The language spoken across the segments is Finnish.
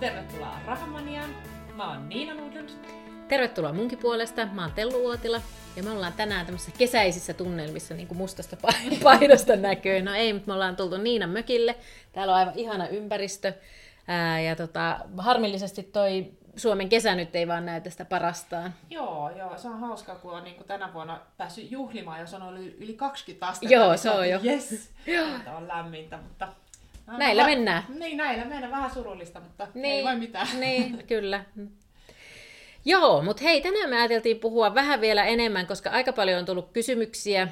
tervetuloa Rahamaniaan. Mä oon Niina Nudlund. Tervetuloa munkin puolesta. Mä oon Tellu Uotila ja me ollaan tänään tämmöisissä kesäisissä tunnelmissa niin kuin mustasta painosta näköön. No ei, mutta me ollaan tultu Niinan mökille. Täällä on aivan ihana ympäristö. Ää, ja tota, harmillisesti toi Suomen kesä nyt ei vaan näytä sitä parastaan. Joo, joo, se on hauskaa, kun on niin kuin tänä vuonna päässyt juhlimaan, jos on ollut yli 20 astetta. Joo, niin se on jo. Yes, että on lämmintä, mutta... Näillä Va- mennään. Niin, näillä mennään vähän surullista, mutta Niin, ei voi mitään. Niin, kyllä. Joo, mutta hei, tänään me ajateltiin puhua vähän vielä enemmän, koska aika paljon on tullut kysymyksiä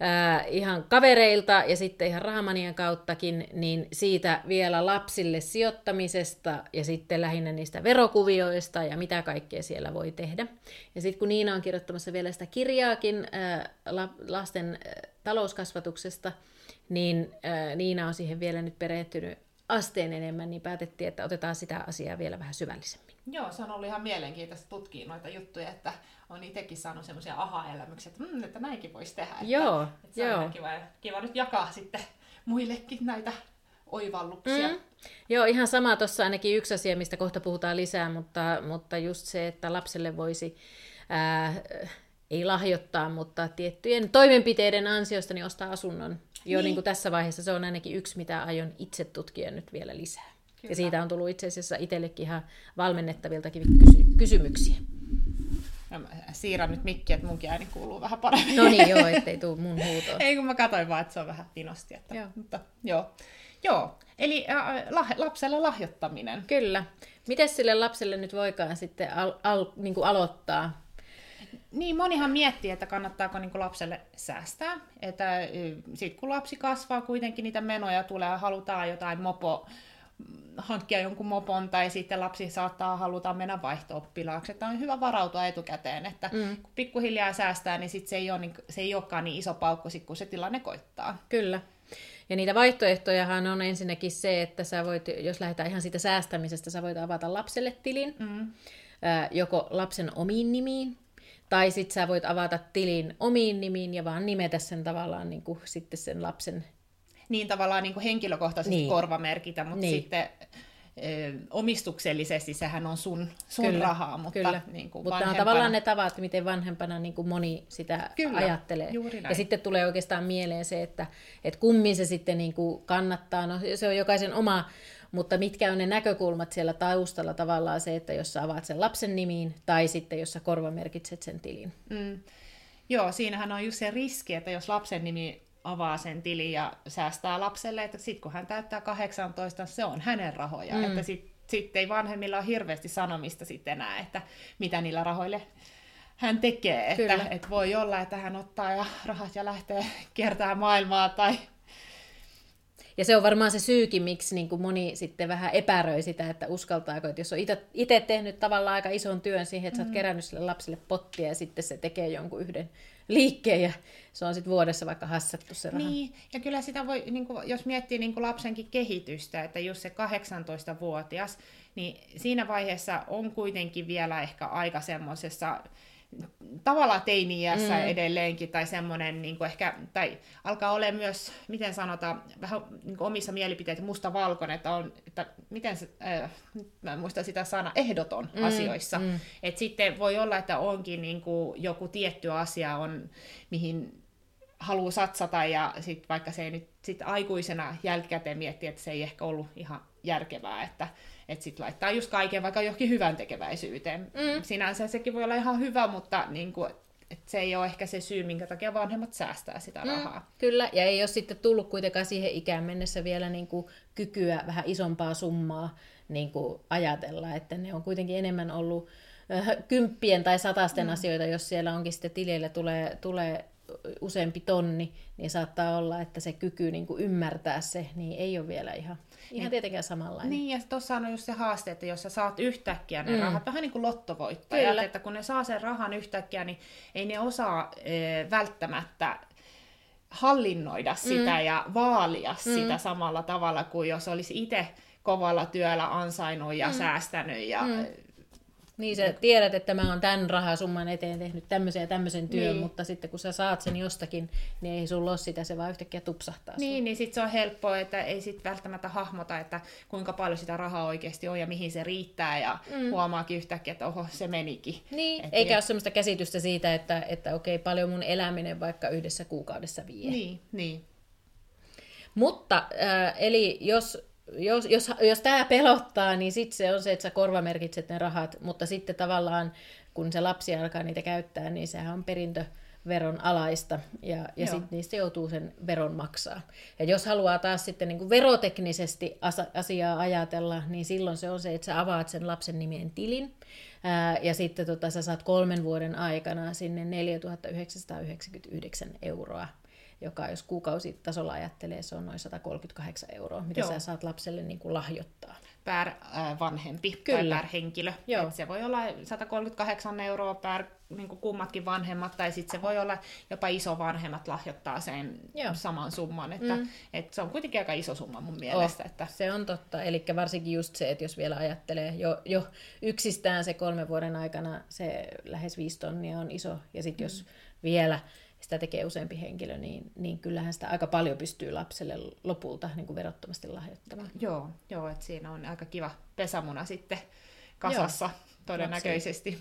ää, ihan kavereilta ja sitten ihan rahamanian kauttakin, niin siitä vielä lapsille sijoittamisesta ja sitten lähinnä niistä verokuvioista ja mitä kaikkea siellä voi tehdä. Ja sitten kun Niina on kirjoittamassa vielä sitä kirjaakin ää, la, lasten ää, talouskasvatuksesta, niin ää, Niina on siihen vielä nyt perehtynyt asteen enemmän, niin päätettiin, että otetaan sitä asiaa vielä vähän syvällisemmin. Joo, se on ollut ihan mielenkiintoista tutkia noita juttuja, että on itsekin saanut semmoisia aha-elämyksiä, että, mm, että näinkin voisi tehdä. Että, Joo, että se on joo. ihan kiva, kiva nyt jakaa sitten muillekin näitä oivalluksia. Mm. Joo, ihan sama tuossa ainakin yksi asia, mistä kohta puhutaan lisää, mutta, mutta just se, että lapselle voisi, ää, ei lahjoittaa, mutta tiettyjen toimenpiteiden ansiosta niin ostaa asunnon. Jo Niin. niin. Kuin tässä vaiheessa se on ainakin yksi, mitä aion itse tutkia nyt vielä lisää. Kyllä. Ja siitä on tullut itse asiassa itsellekin ihan valmennettaviltakin kysy- kysymyksiä. Ja mä siirrän nyt mikkiä, että munkin ääni kuuluu vähän paremmin. No niin, joo, ettei tule mun huutoa. Ei, kun mä katsoin vaan, että se on vähän pinosti. Että, Joo. Mutta, joo. joo. Eli äh, lah, lapselle lahjoittaminen. Kyllä. Miten sille lapselle nyt voikaan sitten al- al- niin kuin aloittaa? Niin, monihan miettii, että kannattaako niin lapselle säästää. Että sitten kun lapsi kasvaa, kuitenkin niitä menoja tulee ja halutaan jotain mopo, hankkia jonkun mopon, tai sitten lapsi saattaa haluta mennä vaihto-oppilaaksi. Että on hyvä varautua etukäteen, että mm. kun pikkuhiljaa säästää, niin sit se, ei ole, niin, se ei olekaan niin iso paukku, sit, kun se tilanne koittaa. Kyllä. Ja niitä vaihtoehtojahan on ensinnäkin se, että sä voit, jos lähdetään ihan siitä säästämisestä, sä voit avata lapselle tilin, Mm. joko lapsen omiin nimiin, tai sitten sä voit avata tilin omiin nimiin ja vaan nimetä sen tavallaan niin kuin sitten sen lapsen. niin tavallaan niin kuin henkilökohtaisesti niin. Korvamerkitä, mutta niin. Sitten omistuksellisesti sehän on sun, sun Kyllä, rahaa, mutta Kyllä. niin kuin Mutta nämä on tavallaan ne tavat, miten vanhempana niin kuin moni sitä Kyllä, ajattelee. Ja sitten tulee oikeastaan mieleen se, että, että kummin se sitten niin kuin kannattaa. No, se on jokaisen oma, mutta mitkä on ne näkökulmat siellä taustalla tavallaan se, että jos sä avaat sen lapsen nimiin tai sitten jos sä korvamerkitset sen tilin. Mm. Joo, siinähän on just se riski, että jos lapsen nimi avaa sen tilin ja säästää lapselle, että sitten kun hän täyttää 18, se on hänen rahoja. Mm. Että sitten sit ei vanhemmilla ole hirveästi sanomista sitten enää, että mitä niillä rahoille hän tekee. Että, että voi olla, että hän ottaa ja rahat ja lähtee kiertämään maailmaa tai Ja se on varmaan se syykin, miksi niin kuin moni sitten vähän epäröi sitä, että uskaltaako, että jos on itse tehnyt tavallaan aika ison työn siihen, että sä oot kerännyt sille lapselle pottia ja sitten se tekee jonkun yhden liikkeen ja se on sitten vuodessa vaikka hassattu se raha. Niin, ja kyllä sitä voi, niin kuin, jos miettii niin kuin lapsenkin kehitystä, että just se 18-vuotias, niin siinä vaiheessa on kuitenkin vielä ehkä aika semmoisessa tavallaan teini-iässä mm. edelleenkin, tai semmoinen niin kuin ehkä, tai alkaa olla myös, miten sanotaan, vähän niin kuin omissa mielipiteitä musta-valkoinen, että on, että miten se, äh, mä en muista sitä sanaa, ehdoton mm. asioissa. Mm. Että sitten voi olla, että onkin niin kuin joku tietty asia on, mihin haluaa satsata ja sit vaikka se ei nyt sit aikuisena jälkikäteen miettiä, että se ei ehkä ollut ihan järkevää, että et sit laittaa just kaiken vaikka johonkin hyvän tekeväisyyteen. Mm. Sinänsä sekin voi olla ihan hyvä, mutta niin kuin, et se ei ole ehkä se syy, minkä takia vanhemmat säästää sitä rahaa. Mm, kyllä, ja ei ole sitten tullut kuitenkaan siihen ikään mennessä vielä niin kuin kykyä vähän isompaa summaa niin kuin ajatella, että ne on kuitenkin enemmän ollut äh, kymppien tai satasten mm. asioita, jos siellä onkin sitten tilille tulee, tulee useampi tonni, niin saattaa olla, että se kyky niin kuin ymmärtää se, niin ei ole vielä ihan, ihan tietenkään samanlainen. Niin, ja tuossa on just se haaste, että jos sä saat yhtäkkiä ne mm. rahat, vähän niin kuin lottovoittajat, Kyllä. että kun ne saa sen rahan yhtäkkiä, niin ei ne osaa e, välttämättä hallinnoida sitä mm. ja vaalia mm. sitä samalla tavalla kuin jos olisi itse kovalla työllä ansainnut ja mm. säästänyt ja mm. Niin sä tiedät, että mä oon tämän rahasumman eteen tehnyt tämmöisen ja tämmöisen työn, Niin. mutta sitten kun sä saat sen jostakin, niin ei sulla ole sitä, se vaan yhtäkkiä tupsahtaa. Niin, niin sitten se on helppoa, että ei sit välttämättä hahmota, että kuinka paljon sitä rahaa oikeasti on ja mihin se riittää ja mm. huomaakin yhtäkkiä, että oho, se menikin. Niin, Et eikä niin- ole semmoista käsitystä siitä, että, että okei, paljon mun eläminen vaikka yhdessä kuukaudessa vie. Niin, niin. Mutta, äh, eli jos, jos, jos, jos tämä pelottaa, niin sitten se on se, että sä korvamerkitset ne rahat, mutta sitten tavallaan, kun se lapsi alkaa niitä käyttää, niin sehän on perintöveron alaista, ja, ja sitten niistä joutuu sen veron maksaa. Ja jos haluaa taas sitten niin kuin veroteknisesti asiaa ajatella, niin silloin se on se, että sä avaat sen lapsen nimeen tilin, ää, ja sitten tota, sä saat kolmen vuoden aikana sinne 4999 euroa joka jos kuukausitasolla ajattelee, se on noin 138 euroa, mitä Joo. sä saat lapselle niin kuin lahjoittaa. per äh, vanhempi Kyllä. tai per henkilö. Joo. Et se voi olla 138 euroa per niin kummatkin vanhemmat, tai sitten se voi olla jopa isovanhemmat lahjoittaa sen Joo. saman summan. Että, mm. et se on kuitenkin aika iso summa mun mielestä. Oh, Että, Se on totta, eli varsinkin just se, että jos vielä ajattelee, jo, jo yksistään se kolmen vuoden aikana se lähes viisi tonnia on iso, ja sitten jos vielä sitä tekee useampi henkilö, niin, niin kyllähän sitä aika paljon pystyy lapselle lopulta niin kuin verottomasti lahjoittamaan. joo, joo että siinä on aika kiva pesämuna sitten kasassa todennäköisesti.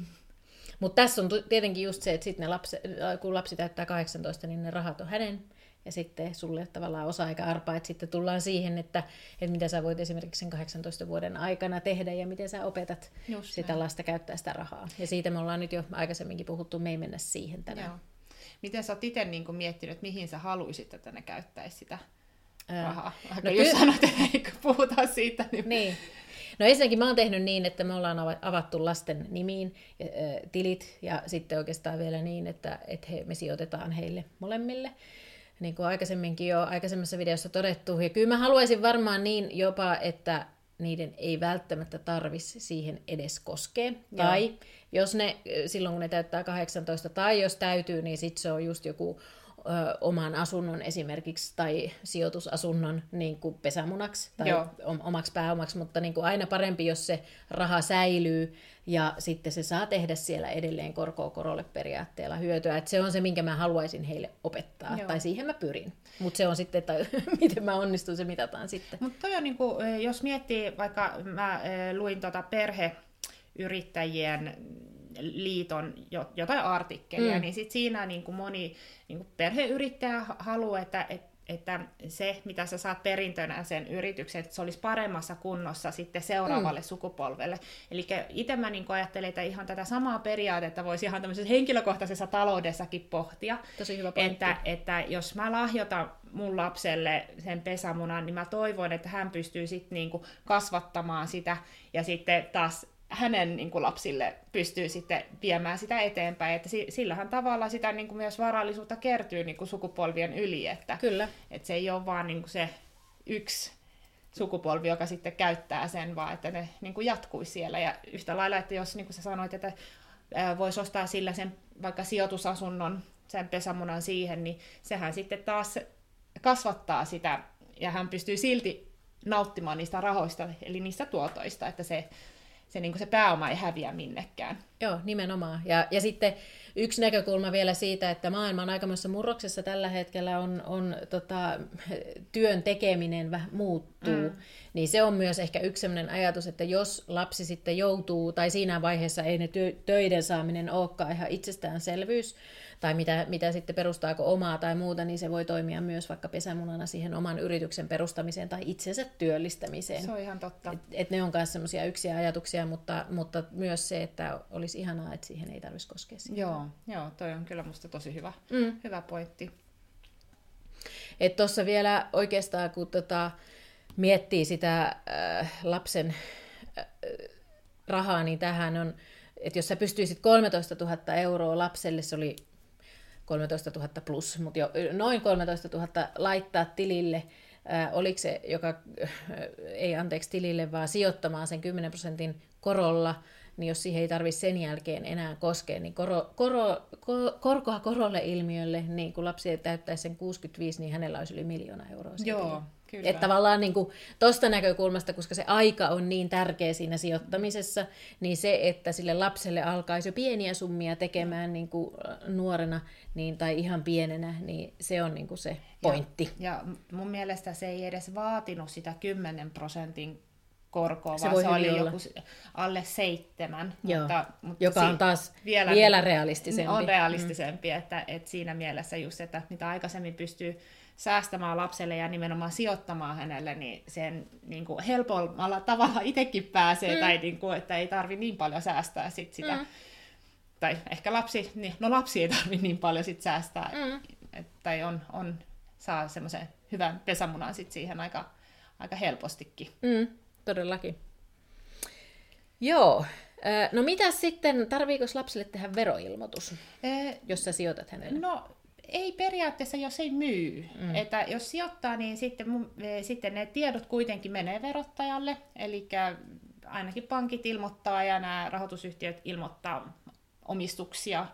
Mutta tässä on tietenkin just se, että sit ne lapsi, kun lapsi täyttää 18, niin ne rahat on hänen, ja sitten sulle tavallaan osa-aika-arpa, että sitten tullaan siihen, että, että mitä sä voit esimerkiksi sen 18 vuoden aikana tehdä, ja miten sä opetat Just sitä näin. lasta käyttää sitä rahaa. Ja siitä me ollaan nyt jo aikaisemminkin puhuttu, me ei mennä siihen tänään. Joo. Miten sä oot itse niin miettinyt, että mihin sä haluaisit, että ne käyttäisi sitä rahaa? No just ky- sanoit, että ei puhutaan siitä. Niin... Niin. No ensinnäkin mä oon tehnyt niin, että me ollaan ava- avattu lasten nimiin äh, tilit ja sitten oikeastaan vielä niin, että, että he, me sijoitetaan heille molemmille. Niin kuin aikaisemminkin jo aikaisemmassa videossa todettu. Ja kyllä mä haluaisin varmaan niin jopa, että niiden ei välttämättä tarvisi siihen edes koskea. Joo. Tai jos ne, silloin kun ne täyttää 18, tai jos täytyy, niin sitten se on just joku ö, oman asunnon esimerkiksi tai sijoitusasunnon niin kuin pesämunaksi tai Joo. om- omaksi pääomaksi, mutta niin kuin aina parempi, jos se raha säilyy ja sitten se saa tehdä siellä edelleen korkoa korolle periaatteella hyötyä. Et se on se, minkä mä haluaisin heille opettaa, Joo. tai siihen mä pyrin. Mutta se on sitten, että miten mä onnistun, se mitataan sitten. Mutta toi on niinku, eh, jos miettii, vaikka mä eh, luin tota perheyrittäjien liiton jo- jotain artikkelia, Mm. niin sit siinä niinku moni niinku perheyrittäjä ha- haluaa, että, et, että se, mitä sä saat perintönä sen yrityksen, että se olisi paremmassa kunnossa sitten seuraavalle mm. sukupolvelle. Eli itse mä niinku ajattelen, että ihan tätä samaa periaatetta voisi ihan tämmöisessä henkilökohtaisessa taloudessakin pohtia, Tosi hyvä pointti. että, että jos mä lahjoitan mun lapselle sen pesämunan, niin mä toivon, että hän pystyy sitten niinku kasvattamaan sitä ja sitten taas hänen niin kuin lapsille pystyy sitten viemään sitä eteenpäin, että si- sillähän tavalla sitä niin kuin myös varallisuutta kertyy niin kuin sukupolvien yli, että, Kyllä. että se ei ole vaan niin kuin se yksi sukupolvi, joka sitten käyttää sen, vaan että ne niin kuin jatkuisi siellä. Ja yhtä lailla, että jos niin kuin sä sanoit, että voisi ostaa sillä sen vaikka sijoitusasunnon, sen pesämunan siihen, niin sehän sitten taas kasvattaa sitä, ja hän pystyy silti nauttimaan niistä rahoista, eli niistä tuotoista, että se, se, niin se pääoma ei häviä minnekään. Joo, nimenomaan. Ja, ja sitten yksi näkökulma vielä siitä, että maailma on aikamoisessa murroksessa tällä hetkellä, on, on tota, työn tekeminen vähän muuttuu. Mm. Niin se on myös ehkä yksi sellainen ajatus, että jos lapsi sitten joutuu, tai siinä vaiheessa ei ne työ, töiden saaminen olekaan ihan itsestäänselvyys, tai mitä, mitä sitten perustaako omaa tai muuta, niin se voi toimia myös vaikka pesämunana siihen oman yrityksen perustamiseen tai itsensä työllistämiseen. Se on ihan totta. Et, et ne on myös semmoisia yksiä ajatuksia, mutta, mutta myös se, että olisi ihanaa, että siihen ei tarvitsisi koskea. Siihen. Joo, joo, toi on kyllä musta tosi hyvä, Mm. hyvä pointti. Että tuossa vielä oikeastaan, kun tota, miettii sitä äh, lapsen äh, rahaa, niin tähän on, että jos sä pystyisit 13 000 euroa lapselle, se oli 13 000 plus, mutta jo noin 13 000 laittaa tilille, äh, oliko se, joka, äh, ei anteeksi tilille, vaan sijoittamaan sen 10 prosentin korolla, niin jos siihen ei tarvitse sen jälkeen enää koskea, niin koro, koro, ko, korkoa korolle ilmiölle, niin kun lapsi täyttäisi sen 65, niin hänellä olisi yli miljoona euroa. Joo, Kyllä. Että tavallaan niin tuosta näkökulmasta, koska se aika on niin tärkeä siinä sijoittamisessa, niin se, että sille lapselle alkaisi jo pieniä summia tekemään niin kuin nuorena niin, tai ihan pienenä, niin se on niin kuin se pointti. Ja, ja mun mielestä se ei edes vaatinut sitä 10 prosentin korkoa, se vaan se oli olla. joku alle seitsemän. Joo, mutta, mutta joka on taas vielä, vielä realistisempi. On realistisempi, mm. että, että siinä mielessä just, että mitä aikaisemmin pystyy säästämään lapselle ja nimenomaan sijoittamaan hänelle, niin sen niin kuin helpommalla tavalla itsekin pääsee, mm. tai niin kuin, että ei tarvi niin paljon säästää sit sitä. Mm. Tai ehkä lapsi, niin, no lapsi ei tarvi niin paljon sit säästää, mm. et, tai on, on, saa semmoisen hyvän pesämunan sit siihen aika, aika helpostikin. Mm, todellakin. Joo. No mitä sitten, tarviiko lapselle tehdä veroilmoitus, ee, jos sä sijoitat hänelle? No ei periaatteessa, jos ei myy. Mm. Että jos sijoittaa, niin sitten, sitten ne tiedot kuitenkin menee verottajalle, eli ainakin pankit ilmoittaa ja nämä rahoitusyhtiöt ilmoittaa omistuksia.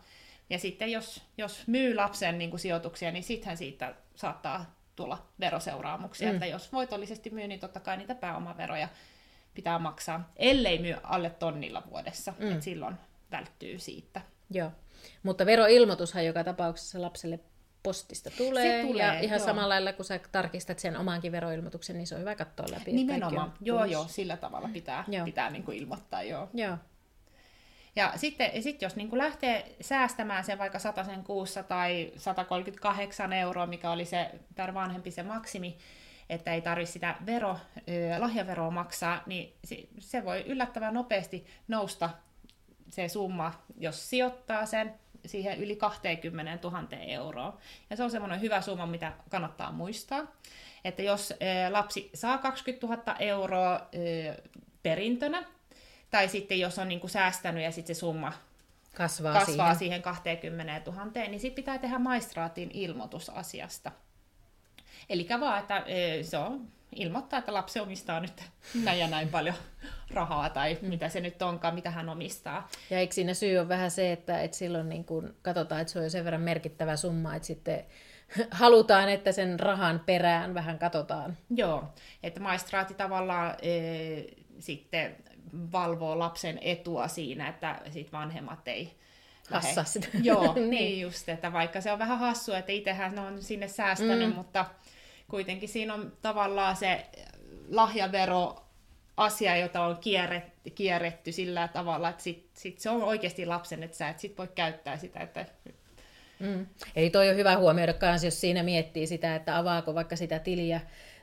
Ja sitten jos, jos myy lapsen niin kuin sijoituksia, niin sittenhän siitä saattaa tulla veroseuraamuksia. Mm. Että jos voitollisesti myy, niin totta kai niitä pääomaveroja pitää maksaa, ellei myy alle tonnilla vuodessa. Mm. Et silloin välttyy siitä. Joo. Mutta veroilmoitushan joka tapauksessa lapselle postista tulee, se tulee ja ihan joo. samalla lailla kun sä tarkistat sen omankin veroilmoituksen, niin se on hyvä katsoa läpi. Nimenomaan, joo joo, sillä tavalla pitää, pitää niin kuin ilmoittaa, joo. joo. Ja sitten sit jos niin kuin lähtee säästämään sen vaikka sen kuussa tai 138 euroa, mikä oli se per vanhempi se maksimi, että ei tarvitse sitä vero, lahjaveroa maksaa, niin se voi yllättävän nopeasti nousta se summa, jos sijoittaa sen siihen yli 20 000 euroa. Ja se on semmoinen hyvä summa, mitä kannattaa muistaa. Että jos lapsi saa 20 000 euroa perintönä, tai sitten jos on niin kuin säästänyt ja sitten se summa kasvaa, kasvaa siihen. siihen 20 000, niin sitten pitää tehdä maistraatin ilmoitus asiasta. Eli vaan, että se on ilmoittaa, että lapsi omistaa nyt näin ja näin paljon rahaa tai mitä se nyt onkaan, mitä hän omistaa. Ja eikö siinä syy on vähän se, että, että silloin niin kun katsotaan, että se on jo sen verran merkittävä summa, että sitten halutaan, että sen rahan perään vähän katsotaan. Joo, että maistraati tavallaan e, sitten valvoo lapsen etua siinä, että sit vanhemmat ei Hassa sitä. Joo, niin. niin just, että vaikka se on vähän hassua, että itsehän on sinne säästänyt, mm. mutta kuitenkin siinä on tavallaan se lahjavero asia, jota on kierretty, kierretty sillä tavalla, että sit, sit se on oikeasti lapsen, että sä et sit voi käyttää sitä. Että... Mm. Eli toi on hyvä huomioida myös, jos siinä miettii sitä, että avaako vaikka sitä tiliä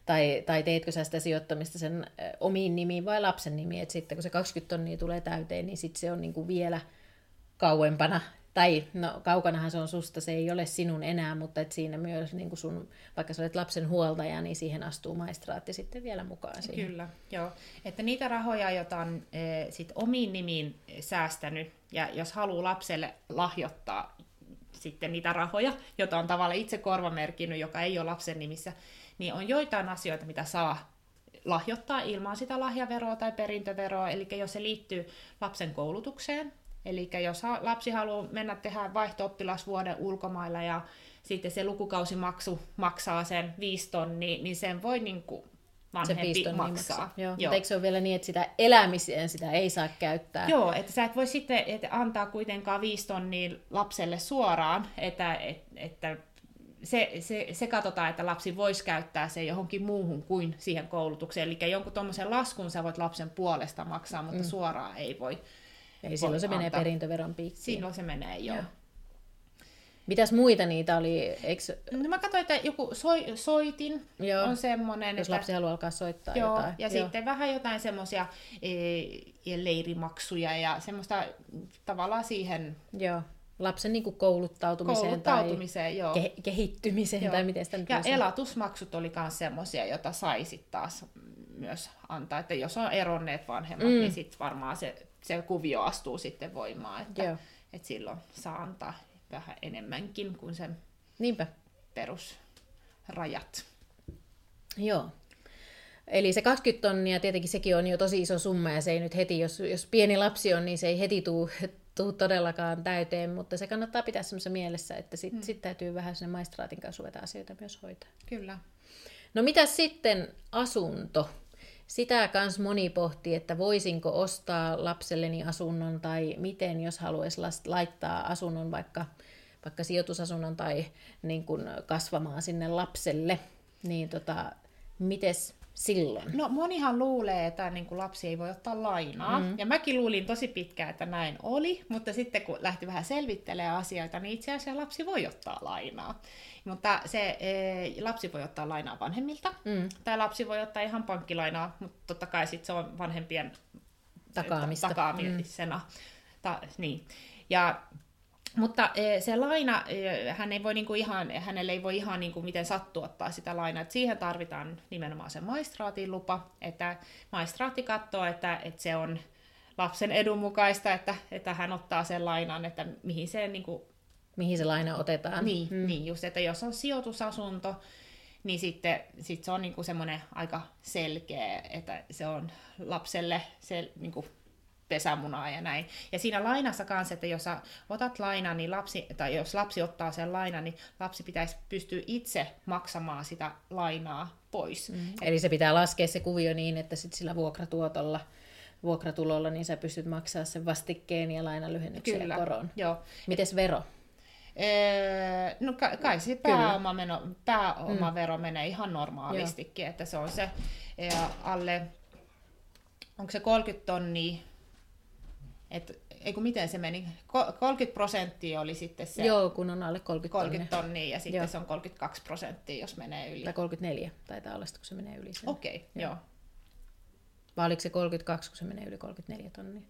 tai, tai teetkö sä sitä sijoittamista sen omiin nimiin vai lapsen nimiin, että sitten kun se 20 tonnia tulee täyteen, niin sitten se on niin kuin vielä kauempana tai no kaukanahan se on susta, se ei ole sinun enää, mutta et siinä myös niin kuin sun, vaikka sä olet lapsen huoltaja, niin siihen astuu maistraatti sitten vielä mukaan siihen. Kyllä, joo. Että niitä rahoja, joita on e, sit omiin nimiin säästänyt, ja jos haluaa lapselle lahjoittaa sitten niitä rahoja, joita on tavallaan itse korvamerkinnyt, joka ei ole lapsen nimissä, niin on joitain asioita, mitä saa lahjoittaa ilman sitä lahjaveroa tai perintöveroa, eli jos se liittyy lapsen koulutukseen, Eli jos lapsi haluaa mennä tehdä vaihto-oppilasvuoden ulkomailla ja sitten se lukukausimaksu maksaa sen viisi tonnia, niin sen voi niin kuin vanhempi se maksaa. maksaa. Joo. Joo. eikö se ole vielä niin, että sitä elämiseen sitä ei saa käyttää? Joo, että sä et voi sitten että antaa kuitenkaan viisi tonnia lapselle suoraan, että, että, että se, se, se katsotaan, että lapsi voisi käyttää se johonkin muuhun kuin siihen koulutukseen. Eli jonkun tuommoisen laskun sä voit lapsen puolesta maksaa, mutta mm. suoraan ei voi Eli silloin se antaa. menee perintöveron piikkiin. Silloin se menee, joo. joo. Mitäs muita niitä oli? Eikö... No mä katsoin, että joku soi, soitin joo. on semmoinen. Jos että... lapsi haluaa alkaa soittaa joo, jotain. Ja joo. sitten vähän jotain semmoisia e, leirimaksuja ja semmoista tavallaan siihen... Joo. Lapsen niin kuin kouluttautumiseen, kouluttautumiseen tai joo. Ke- kehittymiseen joo. tai miten sitä nyt Ja elatusmaksut oli myös semmoisia, joita saisit taas myös antaa. Että jos on eronneet vanhemmat, mm. niin sitten varmaan se se kuvio astuu sitten voimaan, että, Joo. että silloin saa antaa vähän enemmänkin kuin sen Niinpä. perusrajat. Joo. Eli se 20 tonnia, tietenkin sekin on jo tosi iso summa ja se ei nyt heti, jos, jos pieni lapsi on, niin se ei heti tuu, tuu todellakaan täyteen, mutta se kannattaa pitää semmoisessa mielessä, että sitten mm. sit täytyy vähän sinne maistraatin kanssa ruveta asioita myös hoitaa. Kyllä. No mitä sitten asunto? Sitä kans moni pohtii, että voisinko ostaa lapselleni asunnon tai miten, jos haluaisi laittaa asunnon vaikka, vaikka sijoitusasunnon tai niin kuin kasvamaan sinne lapselle. Niin tota, mites silloin? No monihan luulee, että niin kuin lapsi ei voi ottaa lainaa. Mm. Ja mäkin luulin tosi pitkään, että näin oli, mutta sitten kun lähti vähän selvittelemään asioita, niin itse asiassa lapsi voi ottaa lainaa. Mutta se e, lapsi voi ottaa lainaa vanhemmilta, mm. tai lapsi voi ottaa ihan pankkilainaa, mutta totta kai sit se on vanhempien Takaamista. takaamisena. Mm. Ta, niin. Ja mutta e, se laina, e, hän ei voi niinku ihan, hänelle ei voi ihan niinku miten sattuu ottaa sitä lainaa. Et siihen tarvitaan nimenomaan se maistraatin lupa, että maistraatti katsoo, että, että se on lapsen edun mukaista, että, että hän ottaa sen lainan, että mihin se niinku mihin se laina otetaan. Niin, mm. niin just, että jos on sijoitusasunto, niin sitten sit se on niinku semmoinen aika selkeä, että se on lapselle se niinku pesämunaa ja näin. Ja siinä lainassa kanssa, että jos otat lainan, niin lapsi, tai jos lapsi ottaa sen lainan, niin lapsi pitäisi pystyä itse maksamaan sitä lainaa pois. Mm. Eli se pitää laskea se kuvio niin, että sit sillä vuokratuotolla vuokratulolla, niin sä pystyt maksaa sen vastikkeen ja lainalyhennyksen Kyllä, ja koron. Joo. Mites vero? Ee, no kai se pääomavero, pääomavero mm. menee ihan normaalistikin, Joo. että se on se alle, onko se 30 tonnia, että ei kun miten se meni, 30 prosenttia oli sitten se. Joo, kun on alle 30 tonnia. 30 tonnia ja sitten joo. se on 32 prosenttia, jos menee yli. Tai 34 taitaa olla, kun se menee yli. Okei, okay, joo. joo. Vai oliko se 32, kun se menee yli 34 tonnia?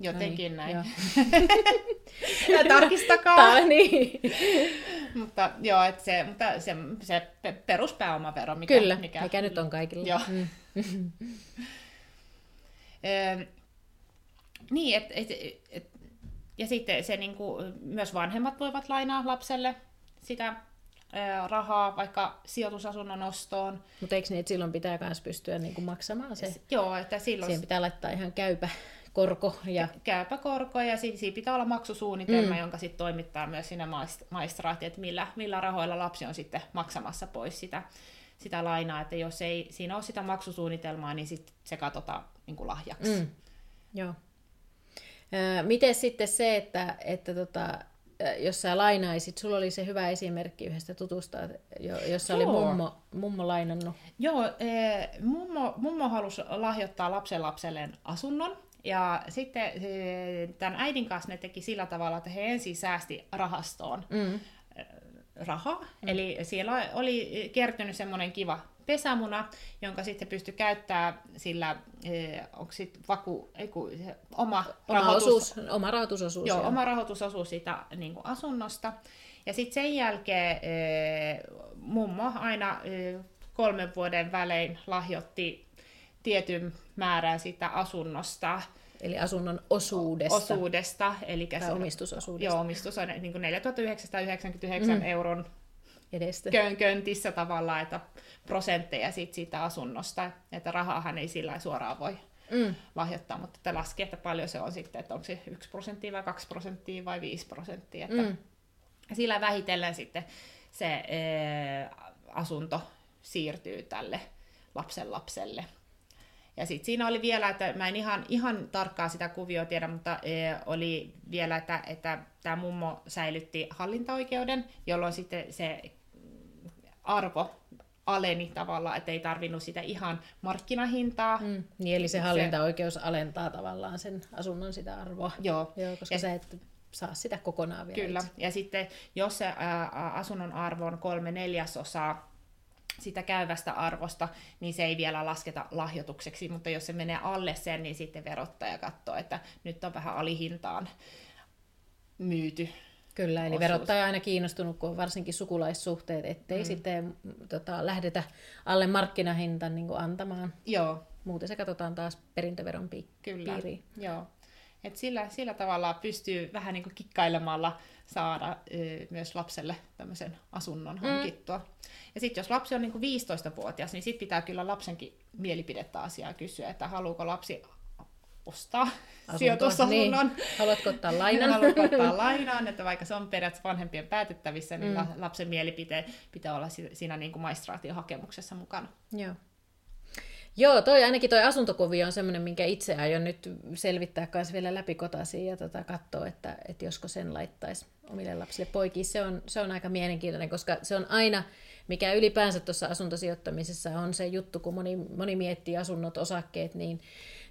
Jotenkin no niin, näin. ja tarkistakaa. Tää, niin. mutta joo, et se, mutta se, se peruspääomavero, mikä, Kyllä, mikä, mikä nyt on kaikilla. Joo. Mm. niin, et, et, et, ja sitten se niinku, myös vanhemmat voivat lainaa lapselle sitä rahaa vaikka sijoitusasunnon ostoon. Mutta eikö niin, että silloin pitää myös pystyä niinku maksamaan se? Joo, että silloin... Siihen pitää laittaa ihan käypä korko. Ja... Käypä korko ja siinä pitää olla maksusuunnitelma, mm. jonka sitten toimittaa myös sinne maistraatti, että millä, millä rahoilla lapsi on sitten maksamassa pois sitä, sitä lainaa, että jos ei siinä ole sitä maksusuunnitelmaa, niin sit se katsotaan niin kuin lahjaksi. Mm. Joo. Miten sitten se, että, että tota, jos sä lainaisit, sulla oli se hyvä esimerkki yhdestä tutusta, jossa Joo. oli mummo, mummo lainannut. Joo, mummo, mummo halusi lahjoittaa lapsen lapselleen asunnon, ja sitten tämän äidin kanssa ne teki sillä tavalla, että he ensin säästi rahastoon mm. rahaa. Mm. Eli siellä oli kertynyt semmoinen kiva pesämuna, jonka sitten pystyi käyttämään sillä, onko sitten vaku, ei kun, oma, oma, rahoitus, osuus, oma rahoitusosuus. Joo, joo, oma rahoitusosuus siitä niin kuin asunnosta. Ja sitten sen jälkeen mummo aina kolmen vuoden välein lahjoitti tietyn määrän sitä asunnosta. Eli asunnon osuudesta. Osuudesta. Eli tai omistusosuudesta. Joo, omistus on niin 4999 mm. euron edestä. Kön, köntissä tavallaan, että prosentteja siitä, siitä asunnosta, että rahaahan ei sillä suoraan voi mm. lahjoittaa, mutta että laskee, että paljon se on sitten, että onko se 1 prosenttia vai 2 prosenttia vai 5 prosenttia, että mm. sillä vähitellen sitten se ää, asunto siirtyy tälle lapsen lapselle. Ja sitten siinä oli vielä, että mä en ihan, ihan tarkkaan sitä kuvioa tiedä, mutta e, oli vielä, että, että tämä mummo säilytti hallintaoikeuden, jolloin sitten se arvo aleni tavallaan, että ei tarvinnut sitä ihan markkinahintaa. Mm, niin, eli se hallintaoikeus se... alentaa tavallaan sen asunnon sitä arvoa. Joo. Joo koska ja... sä et saa sitä kokonaan vielä. Kyllä, itse. ja sitten jos se ää, asunnon arvo on kolme neljäsosaa sitä käyvästä arvosta, niin se ei vielä lasketa lahjoitukseksi, mutta jos se menee alle sen, niin sitten verottaja katsoo, että nyt on vähän alihintaan myyty. Kyllä, eli osuus. verottaja on aina kiinnostunut, kun on varsinkin sukulaissuhteet, ettei mm. sitten tota, lähdetä alle markkinahintan niin antamaan. Joo. Muuten se katsotaan taas perintöveron pi- Kyllä. piiriin. Joo. Et sillä, sillä tavalla pystyy vähän niin kuin kikkailemalla saada ö, myös lapselle tämmöisen asunnon Mm. hankittua. Ja sitten jos lapsi on niin kuin 15-vuotias, niin sitten pitää kyllä lapsenkin mielipidettä asiaa kysyä, että haluuko lapsi ostaa Asuntoa, sijoitusasunnon. Niin. Haluatko ottaa lainan? Haluatko ottaa lainaan, että vaikka se on periaatteessa vanhempien päätettävissä, niin Mm. lapsen mielipite pitää olla si- siinä niin kuin maistraatiohakemuksessa mukana. Joo. Joo, toi ainakin toi asuntokuvio on semmoinen, minkä itse aion nyt selvittää kanssa vielä läpikotaisin ja tota, katsoa, että, että josko sen laittaisi omille lapsille poikiin. Se on, se on aika mielenkiintoinen, koska se on aina, mikä ylipäänsä tuossa asuntosijoittamisessa on se juttu, kun moni, moni miettii asunnot, osakkeet, niin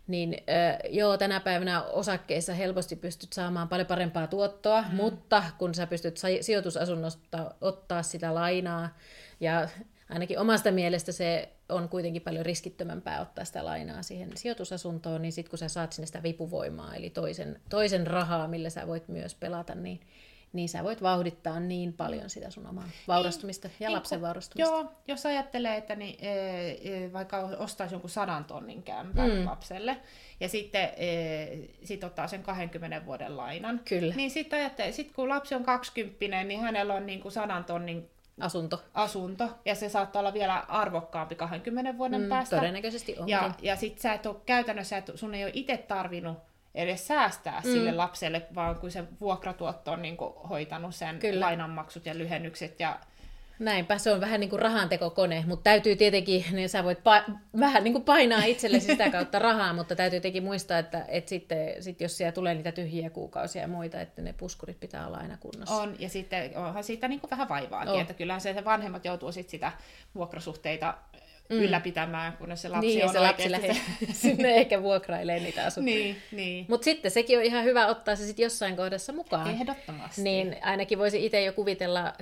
niin äh, joo, tänä päivänä osakkeissa helposti pystyt saamaan paljon parempaa tuottoa, mm. mutta kun sä pystyt sa- sijoitusasunnosta ottaa sitä lainaa, ja ainakin omasta mielestä se on kuitenkin paljon riskittömämpää ottaa sitä lainaa siihen sijoitusasuntoon, niin sitten kun sä saat sinne sitä vipuvoimaa, eli toisen, toisen rahaa, millä sä voit myös pelata, niin, niin sä voit vauhdittaa niin paljon sitä sun omaa vaurastumista ja Niin lapsen vaurastumista. Joo, jos ajattelee, että niin, e, e, vaikka ostaisi jonkun sadan tonnin kämpän Mm. lapselle, ja sitten e, sit ottaa sen 20 vuoden lainan, Kyllä, niin sitten sit kun lapsi on 20, niin hänellä on niin kuin sadan tonnin asunto. asunto, ja se saattaa olla vielä arvokkaampi 20 vuoden Mm, päästä. todennäköisesti onkin. Ja, ja sit sä et ole käytännössä, että sun ei ole itse tarvinnut edes säästää mm. sille lapselle, vaan kun se vuokratuotto on niin hoitanut sen. Kyllä. lainanmaksut ja lyhennykset. Ja, Näinpä, se on vähän niin kuin rahantekokone, mutta täytyy tietenkin, niin sä voit pa- vähän niin kuin painaa itsellesi sitä kautta rahaa, mutta täytyy tietenkin muistaa, että, että sitten sit jos siellä tulee niitä tyhjiä kuukausia ja muita, että ne puskurit pitää olla aina kunnossa. on, ja sitten onhan siitä niin vähän vaivaakin, On. että kyllähän se, se vanhemmat joutuu sit sitä vuokrasuhteita mm. ylläpitämään, kun se lapsi niin, on se lapsi lähtee sinne ehkä vuokrailee niitä asuntoja. Niin, niin. Mutta sitten sekin on ihan hyvä ottaa se sitten jossain kohdassa mukaan. Ehdottomasti. Niin ainakin voisi itse jo kuvitella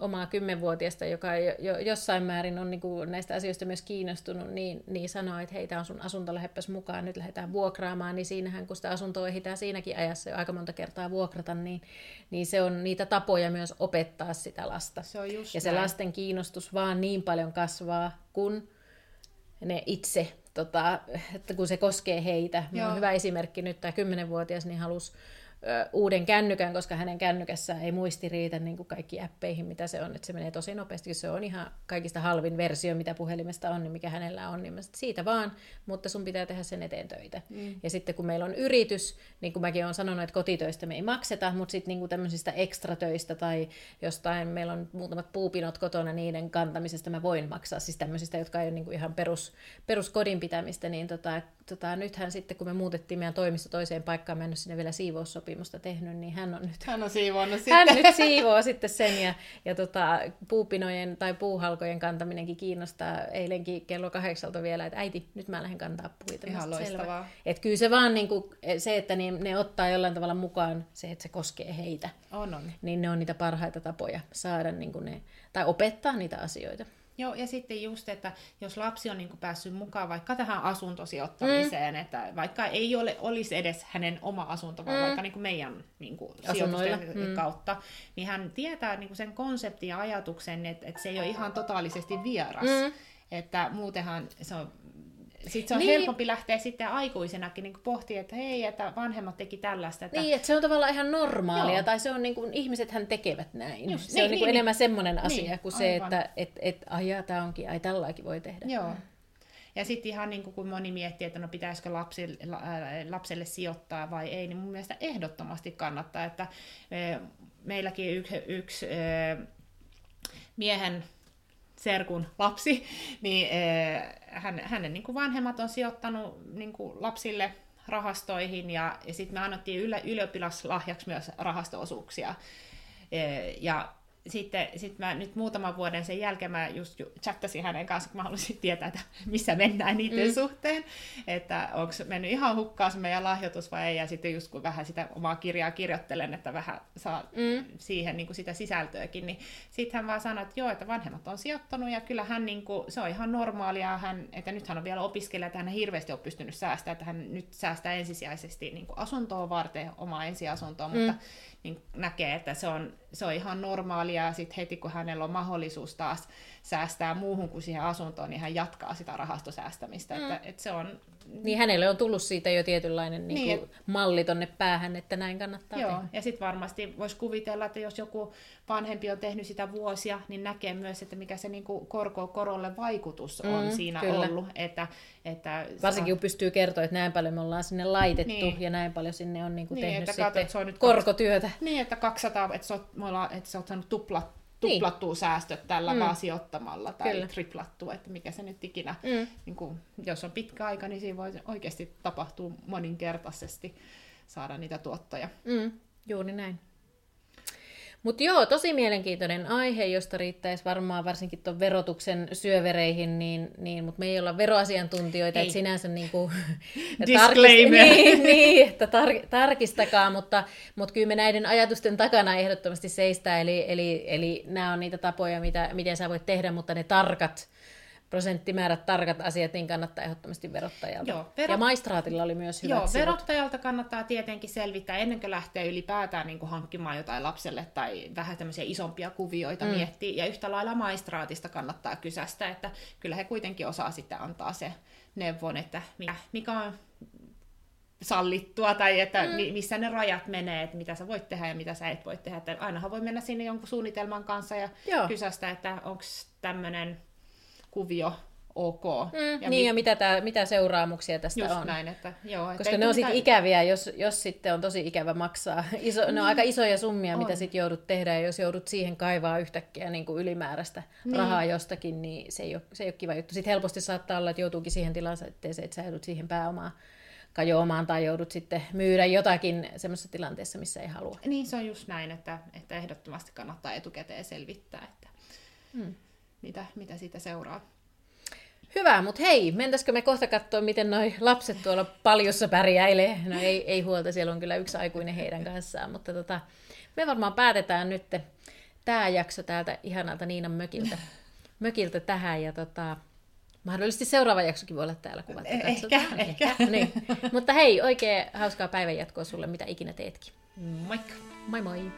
omaa kymmenvuotiasta, joka jo, jo, jossain määrin on niin kuin näistä asioista myös kiinnostunut, niin, niin sanoa, että hei, tämä on sun asunto, lähdepäs mukaan, nyt lähdetään vuokraamaan, niin siinähän kun sitä asuntoa ehditään siinäkin ajassa jo aika monta kertaa vuokrata, niin, niin se on niitä tapoja myös opettaa sitä lasta. Se on just Ja se näin. lasten kiinnostus vaan niin paljon kasvaa, kun ne itse, tota, että kun se koskee heitä. Joo. hyvä esimerkki nyt, tämä 10-vuotias niin halusi uuden kännykän, koska hänen kännykässä ei muisti riitä niin kuin kaikki appeihin, mitä se on. Että se menee tosi nopeasti, se on ihan kaikista halvin versio, mitä puhelimesta on, niin mikä hänellä on. Niin mä sit, siitä vaan, mutta sun pitää tehdä sen eteen töitä. Mm. Ja sitten kun meillä on yritys, niin kuin mäkin olen sanonut, että kotitöistä me ei makseta, mutta sitten niin tämmöisistä ekstratöistä tai jostain, meillä on muutamat puupinot kotona, niiden kantamisesta mä voin maksaa, siis tämmöisistä, jotka ei ole niin kuin ihan perus, peruskodin pitämistä, niin tota, tota, nythän sitten, kun me muutettiin meidän toimisto toiseen paikkaan, mä en ole sinne vielä siivoussopimusta tehnyt, niin hän on nyt Hän on siivonnut hän sitten. nyt siivoo sitten sen ja, ja tota, puupinojen tai puuhalkojen kantaminenkin kiinnostaa eilenkin kello kahdeksalta vielä, että äiti, nyt mä lähden kantaa puita. Ihan loistavaa. Et kyllä se vaan niin kuin, se, että ne, ne ottaa jollain tavalla mukaan se, että se koskee heitä, On, on. niin ne on niitä parhaita tapoja saada niin kuin ne, tai opettaa niitä asioita. Joo, ja sitten just, että jos lapsi on niin kuin päässyt mukaan vaikka tähän asuntosijoittamiseen, mm. että vaikka ei ole, olisi edes hänen oma asunto, vaan mm. vaikka niin kuin meidän niin kuin sijoitusten mm. kautta, niin hän tietää niin kuin sen konseptin ja ajatuksen, että, että se ei ole ihan totaalisesti vieras. Mm. Että muutenhan se on sitten se on Niin. niin. helpompi lähteä sitten aikuisenakin niin pohtimaan, että hei, että vanhemmat teki tällaista. Että... Niin, että se on tavallaan ihan normaalia, Joo. tai se on niin kuin, ihmisethän tekevät näin. Just, se niin, on niin niin, enemmän semmoinen asia Niin, kuin se, aivan. että et, et, ai jaa, tämä onkin, ai tällaikin voi tehdä. Joo. Ja sitten ihan niin kuin kun moni miettii, että no pitäisikö lapsille, lapselle sijoittaa vai ei, niin mun mielestä ehdottomasti kannattaa, että meilläkin yksi, yksi eh, miehen serkun lapsi, niin hän, hänen niin kuin vanhemmat on sijoittanut niin kuin lapsille rahastoihin ja, ja sitten me annettiin ylä, ylioppilaslahjaksi myös rahasto-osuuksia. Eh, Ja sitten sit mä nyt muutaman vuoden sen jälkeen mä just ju- chattasin hänen kanssa, kun mä halusin tietää, että missä mennään niiden Mm. suhteen, että onko mennyt ihan hukkaan se meidän lahjoitus vai ei, ja sitten just kun vähän sitä omaa kirjaa kirjoittelen, että vähän saa Mm. siihen niin kuin sitä sisältöäkin, niin sitten hän vaan sanoi, että joo, että vanhemmat on sijoittanut ja kyllä hän niin kuin, se on ihan normaalia, hän, että nyt hän on vielä opiskelija, että hän ei hirveästi ole pystynyt säästämään, että hän nyt säästää ensisijaisesti niin kuin asuntoa varten, omaa ensiasuntoa, Mm. mutta niin näkee, että se on, se on ihan normaalia väliä, ja sitten heti kun hänellä on mahdollisuus taas säästää muuhun kuin siihen asuntoon, niin hän jatkaa sitä rahastosäästämistä. Mm. Että, että se on... Niin hänelle on tullut siitä jo tietynlainen niin niin, et... malli tonne päähän, että näin kannattaa Joo, tehdä. ja sitten varmasti voisi kuvitella, että jos joku vanhempi on tehnyt sitä vuosia, niin näkee myös, että mikä se niin kuin korko korolle vaikutus on mm, siinä kyllä. ollut. Että, että Varsinkin kun pystyy kertoa, että näin paljon me ollaan sinne laitettu niin. ja näin paljon sinne on niin kuin niin, tehnyt että sitten katsot, se on nyt korkotyötä. Niin, että 200, että sä oot, me ollaan, että saanut tuplat tuplattua niin. säästöt tällä mm. vaan sijoittamalla tai Kyllä. triplattua, että mikä se nyt ikinä, mm. niin kuin, jos on pitkä aika, niin siinä voi oikeasti tapahtua moninkertaisesti saada niitä tuottoja. Mm. Juuri näin. Mutta joo, tosi mielenkiintoinen aihe, josta riittäisi varmaan varsinkin tuon verotuksen syövereihin, niin, niin mutta me ei olla veroasiantuntijoita, että sinänsä niin kuin, tarkist, niin, niin, että tar- tarkistakaa, mutta, mutta kyllä me näiden ajatusten takana ehdottomasti seistää, eli, eli, eli nämä on niitä tapoja, mitä, miten sä voit tehdä, mutta ne tarkat prosenttimäärät, tarkat asiat, niin kannattaa ehdottomasti verottajalta. Joo, vero... Ja maistraatilla oli myös hyvät Joo, sivut. verottajalta kannattaa tietenkin selvittää ennen kuin lähtee ylipäätään niin kuin hankkimaan jotain lapselle tai vähän tämmöisiä isompia kuvioita mm. miettiä. Ja yhtä lailla maistraatista kannattaa kysästä, että kyllä he kuitenkin osaa sitten antaa se neuvon, että mikä on sallittua tai että mm. missä ne rajat menee, että mitä sä voit tehdä ja mitä sä et voi tehdä. Että ainahan voi mennä sinne jonkun suunnitelman kanssa ja Joo. kysästä, että onko tämmöinen kuvio ok. Mm, ja niin, mi- ja mitä, tää, mitä seuraamuksia tästä just on. näin, että joo. Koska ne on sitten ikäviä, jos, jos sitten on tosi ikävä maksaa. Iso, mm. Ne on aika isoja summia, on. mitä sitten joudut tehdä, ja jos joudut siihen kaivaa yhtäkkiä niin kuin ylimääräistä niin. rahaa jostakin, niin se ei, ole, se ei ole kiva juttu. Sitten helposti saattaa olla, että joutuukin siihen tilanteeseen, että sä joudut siihen pääomaan kajoamaan tai joudut sitten myydä jotakin semmoisessa tilanteessa, missä ei halua. Niin, se on just näin, että, että ehdottomasti kannattaa etukäteen selvittää, että mm mitä, mitä siitä seuraa. Hyvä, mutta hei, mentäisikö me kohta katsoa, miten noi lapset tuolla paljossa pärjäilee? No ei, ei huolta, siellä on kyllä yksi aikuinen heidän kanssaan, mutta tota, me varmaan päätetään nyt tämä jakso täältä ihanalta Niinan mökiltä, mökiltä tähän ja tota, mahdollisesti seuraava jaksokin voi olla täällä kuvattu. Ehkä, ehkä. ehkä. Niin. Mutta hei, oikein hauskaa päivänjatkoa sulle, mitä ikinä teetkin. Moikka! Moi moi!